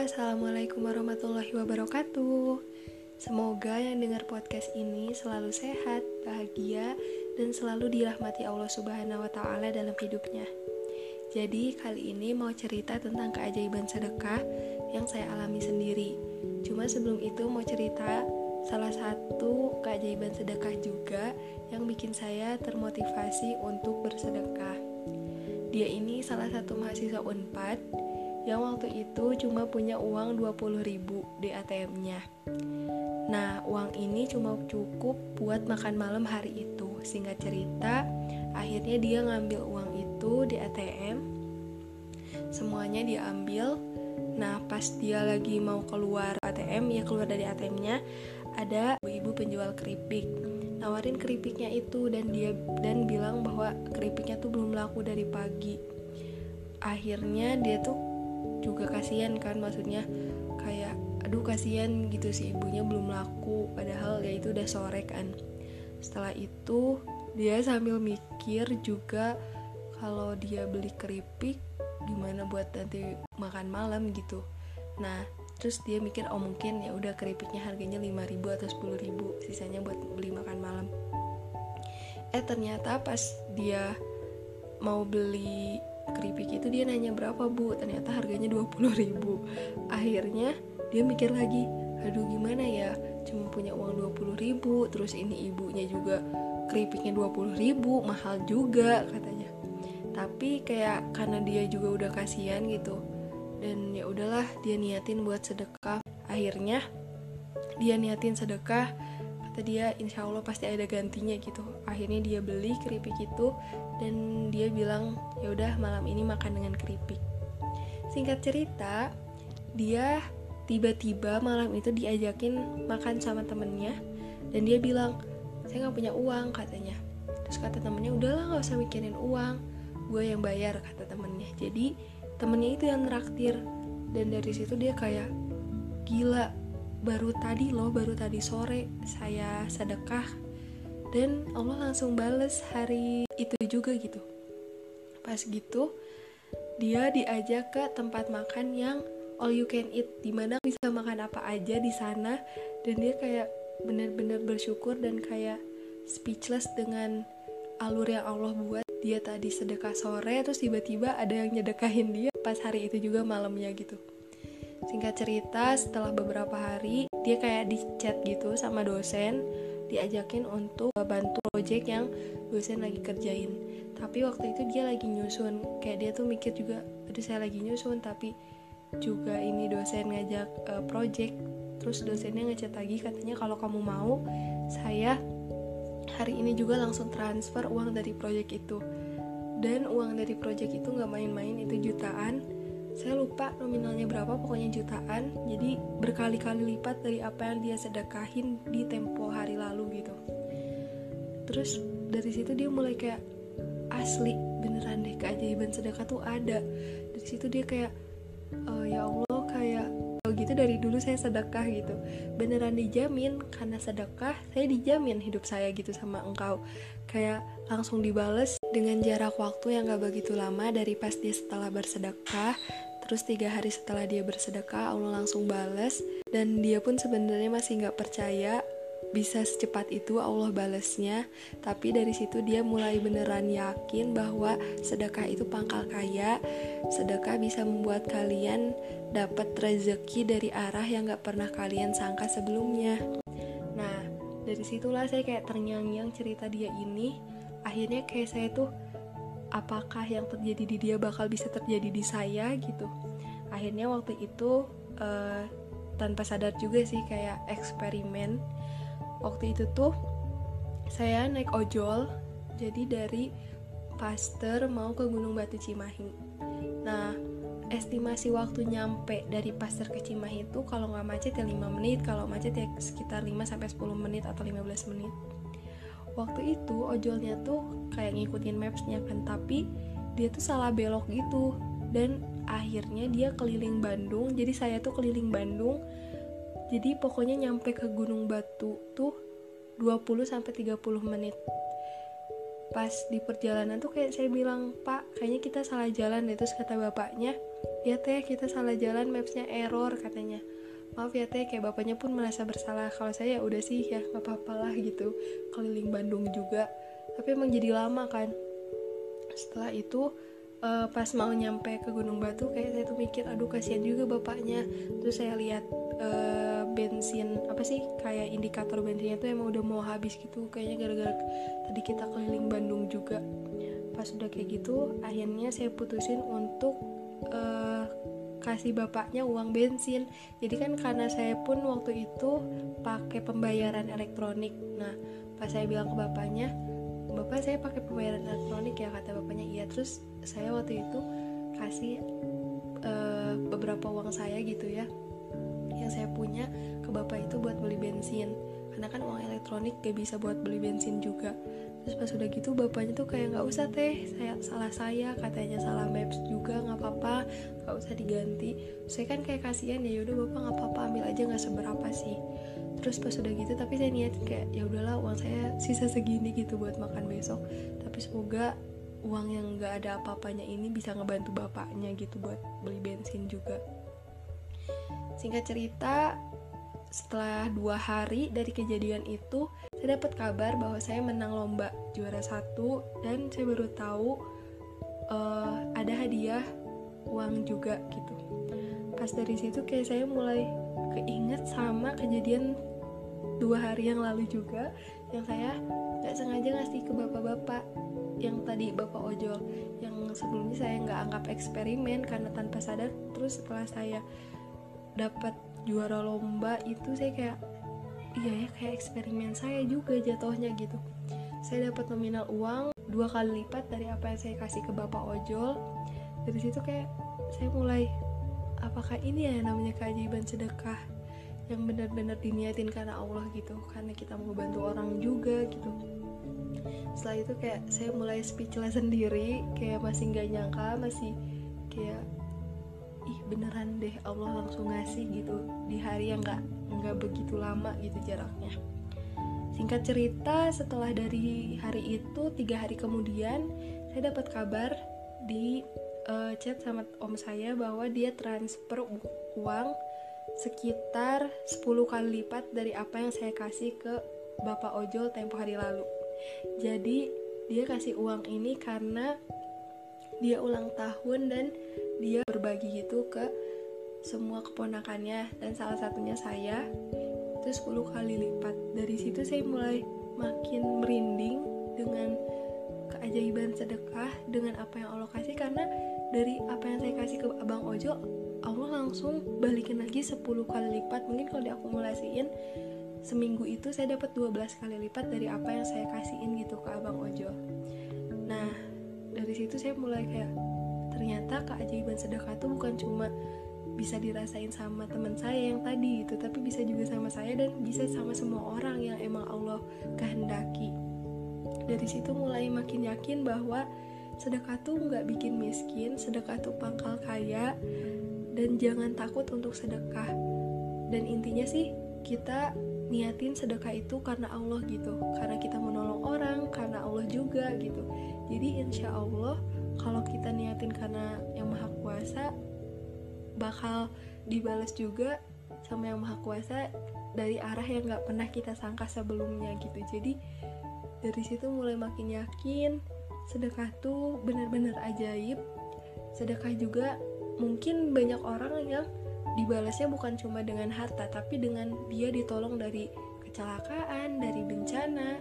assalamualaikum warahmatullahi wabarakatuh. Semoga yang dengar podcast ini selalu sehat, bahagia, dan selalu dirahmati Allah Subhanahu wa Ta'ala dalam hidupnya. Jadi, kali ini mau cerita tentang keajaiban sedekah yang saya alami sendiri. Cuma sebelum itu, mau cerita salah satu keajaiban sedekah juga yang bikin saya termotivasi untuk bersedekah. Dia ini salah satu mahasiswa UNPAD yang waktu itu cuma punya uang 20 ribu di ATM-nya. Nah, uang ini cuma cukup buat makan malam hari itu. Singkat cerita, akhirnya dia ngambil uang itu di ATM. Semuanya dia ambil. Nah, pas dia lagi mau keluar ATM, ya keluar dari ATM-nya, ada ibu-ibu penjual keripik. Nawarin keripiknya itu dan dia dan bilang bahwa keripiknya tuh belum laku dari pagi. Akhirnya dia tuh juga kasihan kan maksudnya kayak aduh kasihan gitu sih ibunya belum laku padahal ya itu udah sore kan. Setelah itu dia sambil mikir juga kalau dia beli keripik gimana buat nanti makan malam gitu. Nah terus dia mikir oh mungkin ya udah keripiknya harganya 5000 atau 10000 sisanya buat beli makan malam. Eh ternyata pas dia mau beli keripik itu dia nanya berapa bu? Ternyata harganya 20 ribu. Akhirnya dia mikir lagi aduh gimana ya? Cuma punya uang 20 ribu terus ini ibunya juga keripiknya 20 ribu mahal juga katanya. Tapi kayak karena dia juga udah kasihan gitu. Dan ya udahlah dia niatin buat sedekah. Akhirnya dia niatin sedekah kata dia insya Allah pasti ada gantinya gitu. Akhirnya dia beli keripik itu dan dia bilang ya udah malam ini makan dengan keripik. Singkat cerita dia tiba-tiba malam itu diajakin makan sama temennya dan dia bilang saya nggak punya uang katanya. Terus kata temennya udahlah nggak usah mikirin uang gue yang bayar kata temennya. Jadi temennya itu yang traktir dan dari situ dia kayak gila baru tadi loh baru tadi sore saya sedekah. Dan Allah langsung bales hari itu juga gitu. Pas gitu dia diajak ke tempat makan yang all you can eat di mana bisa makan apa aja di sana. Dan dia kayak benar-benar bersyukur dan kayak speechless dengan alur yang Allah buat. Dia tadi sedekah sore terus tiba-tiba ada yang nyedekahin dia pas hari itu juga malamnya gitu Singkat cerita, setelah beberapa hari, dia kayak di chat gitu sama dosen, diajakin untuk bantu project yang dosen lagi kerjain. Tapi waktu itu dia lagi nyusun, kayak dia tuh mikir juga, aduh saya lagi nyusun, tapi juga ini dosen ngajak uh, project, terus dosennya ngechat lagi katanya kalau kamu mau, saya hari ini juga langsung transfer uang dari project itu. Dan uang dari project itu nggak main-main, itu jutaan saya lupa nominalnya berapa pokoknya jutaan. Jadi berkali-kali lipat dari apa yang dia sedekahin di tempo hari lalu gitu. Terus dari situ dia mulai kayak asli beneran deh keajaiban sedekah tuh ada. Dari situ dia kayak e, ya Allah kayak gitu dari dulu saya sedekah gitu. Beneran dijamin karena sedekah saya dijamin hidup saya gitu sama engkau. Kayak langsung dibales dengan jarak waktu yang gak begitu lama dari pas dia setelah bersedekah terus tiga hari setelah dia bersedekah Allah langsung bales. Dan dia pun sebenarnya masih nggak percaya bisa secepat itu Allah balesnya. Tapi dari situ dia mulai beneran yakin bahwa sedekah itu pangkal kaya. Sedekah bisa membuat kalian dapat rezeki dari arah yang gak pernah kalian sangka sebelumnya. Nah dari situlah saya kayak terngiang-ngiang cerita dia ini. Akhirnya kayak saya tuh apakah yang terjadi di dia bakal bisa terjadi di saya gitu. Akhirnya waktu itu uh, tanpa sadar juga sih kayak eksperimen. Waktu itu tuh saya naik ojol jadi dari Pasteur mau ke Gunung Batu Cimahi. Nah estimasi waktu nyampe dari Pasteur ke Cimahi itu kalau nggak macet ya 5 menit kalau macet ya sekitar 5 sampai 10 menit atau 15 menit. Waktu itu ojolnya tuh kayak ngikutin mapsnya kan tapi dia tuh salah belok gitu. Dan akhirnya dia keliling Bandung jadi saya tuh keliling Bandung. Jadi pokoknya nyampe ke Gunung Batu tuh 20 sampai 30 menit. Pas di perjalanan tuh kayak saya bilang pak kayaknya kita salah jalan deh terus kata bapaknya. Ya teh kita salah jalan mapsnya error katanya. Maaf ya teh kayak bapaknya pun merasa bersalah. Kalau saya ya udah sih ya nggak apa-apa lah gitu. Keliling Bandung juga tapi emang jadi lama kan. Setelah itu uh, pas mau nyampe ke Gunung Batu kayak saya tuh mikir aduh kasihan juga bapaknya. Terus saya lihat uh, bensin apa sih kayak indikator bensinnya tuh emang udah mau habis gitu kayaknya gara-gara tadi kita keliling Bandung juga. Pas udah kayak gitu akhirnya saya putusin untuk uh, kasih bapaknya uang bensin. Jadi kan karena saya pun waktu itu pakai pembayaran elektronik. Nah pas saya bilang ke bapaknya bapak saya pakai pembayaran elektronik ya kata bapaknya. Iya terus saya waktu itu kasih uh, beberapa uang saya gitu ya yang saya punya ke bapak itu buat beli bensin. Karena kan uang elektronik gak bisa buat beli bensin juga. Terus pas udah gitu bapaknya tuh kayak nggak usah teh. Saya salah saya. Katanya salah maps juga nggak apa-apa. Nggak usah diganti. Saya kan kayak kasihan ya yaudah bapak nggak apa-apa. Ambil aja nggak seberapa sih terus pas udah gitu tapi saya niat kayak ya udahlah uang saya sisa segini gitu buat makan besok tapi semoga uang yang nggak ada apa-apanya ini bisa ngebantu bapaknya gitu buat beli bensin juga singkat cerita setelah dua hari dari kejadian itu, saya dapat kabar bahwa saya menang lomba juara satu dan saya baru tahu uh, ada hadiah uang juga gitu. Pas dari situ kayak saya mulai keinget sama kejadian dua hari yang lalu juga yang saya nggak sengaja ngasih ke bapak-bapak yang tadi bapak ojol. Yang sebelumnya saya nggak anggap eksperimen karena tanpa sadar terus setelah saya dapat juara lomba itu saya kayak iya ya kayak eksperimen saya juga jatuhnya gitu. Saya dapat nominal uang dua kali lipat dari apa yang saya kasih ke bapak ojol. Dari situ kayak saya mulai apakah ini ya namanya keajaiban sedekah yang benar-benar diniatin karena Allah gitu karena kita mau bantu orang juga gitu. Setelah itu kayak saya mulai speechless sendiri kayak masih nggak nyangka masih kayak ih beneran deh Allah langsung ngasih gitu di hari yang nggak nggak begitu lama gitu jaraknya. Singkat cerita setelah dari hari itu tiga hari kemudian saya dapat kabar di uh, chat sama om saya bahwa dia transfer uang sekitar 10 kali lipat dari apa yang saya kasih ke bapak ojol tempo hari lalu. Jadi dia kasih uang ini karena dia ulang tahun dan dia berbagi gitu ke semua keponakannya. Dan salah satunya saya itu 10 kali lipat. Dari situ saya mulai makin merinding dengan keajaiban sedekah dengan apa yang Allah kasih. Karena dari apa yang saya kasih ke abang Ojo Allah langsung balikin lagi 10 kali lipat. Mungkin kalau diakumulasiin seminggu itu saya dapat 12 kali lipat dari apa yang saya kasihin gitu ke abang Ojo. Nah dari situ saya mulai kayak ternyata keajaiban sedekah itu bukan cuma bisa dirasain sama teman saya yang tadi itu tapi bisa juga sama saya dan bisa sama semua orang yang emang Allah kehendaki. Dari situ mulai makin yakin bahwa sedekah tuh nggak bikin miskin sedekah tuh pangkal kaya dan jangan takut untuk sedekah. Dan intinya sih kita niatin sedekah itu karena Allah gitu. Karena kita menolong orang karena Allah juga gitu. Jadi insya Allah kalau kita niatin karena yang maha kuasa bakal dibalas juga sama yang maha kuasa dari arah yang nggak pernah kita sangka sebelumnya gitu. Jadi dari situ mulai makin yakin sedekah tuh benar-benar ajaib. Sedekah juga mungkin banyak orang yang dibalasnya bukan cuma dengan harta tapi dengan dia ditolong dari kecelakaan dari bencana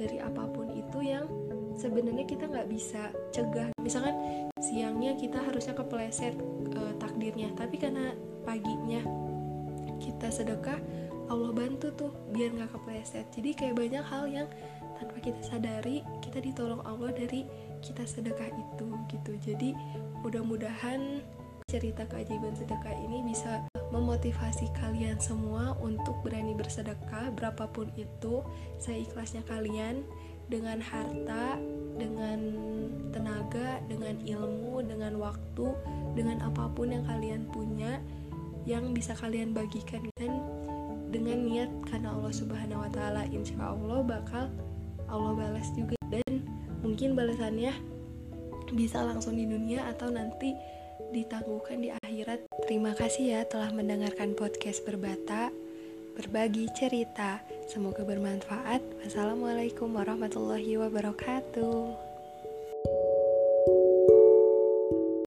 dari apa pun itu yang sebenarnya kita nggak bisa cegah. Misalkan siangnya kita harusnya kepleset e, takdirnya tapi karena paginya kita sedekah Allah bantu tuh biar nggak kepleset. Jadi kayak banyak hal yang tanpa kita sadari kita ditolong Allah dari kita sedekah itu gitu. Jadi mudah-mudahan cerita keajaiban sedekah ini bisa memotivasi kalian semua untuk berani bersedekah berapapun itu. Saya ikhlasnya kalian dengan harta, dengan tenaga, dengan ilmu, dengan waktu, dengan apa pun yang kalian punya yang bisa kalian bagikan. Dan dengan niat karena Allah Subhanahu wa taala insya Allah bakal Allah balas juga. Dan mungkin balasannya bisa langsung di dunia atau nanti ditangguhkan di akhirat. Terima kasih ya telah mendengarkan podcast Berbata, berbagi cerita. Semoga bermanfaat. Wassalamualaikum warahmatullahi wabarakatuh.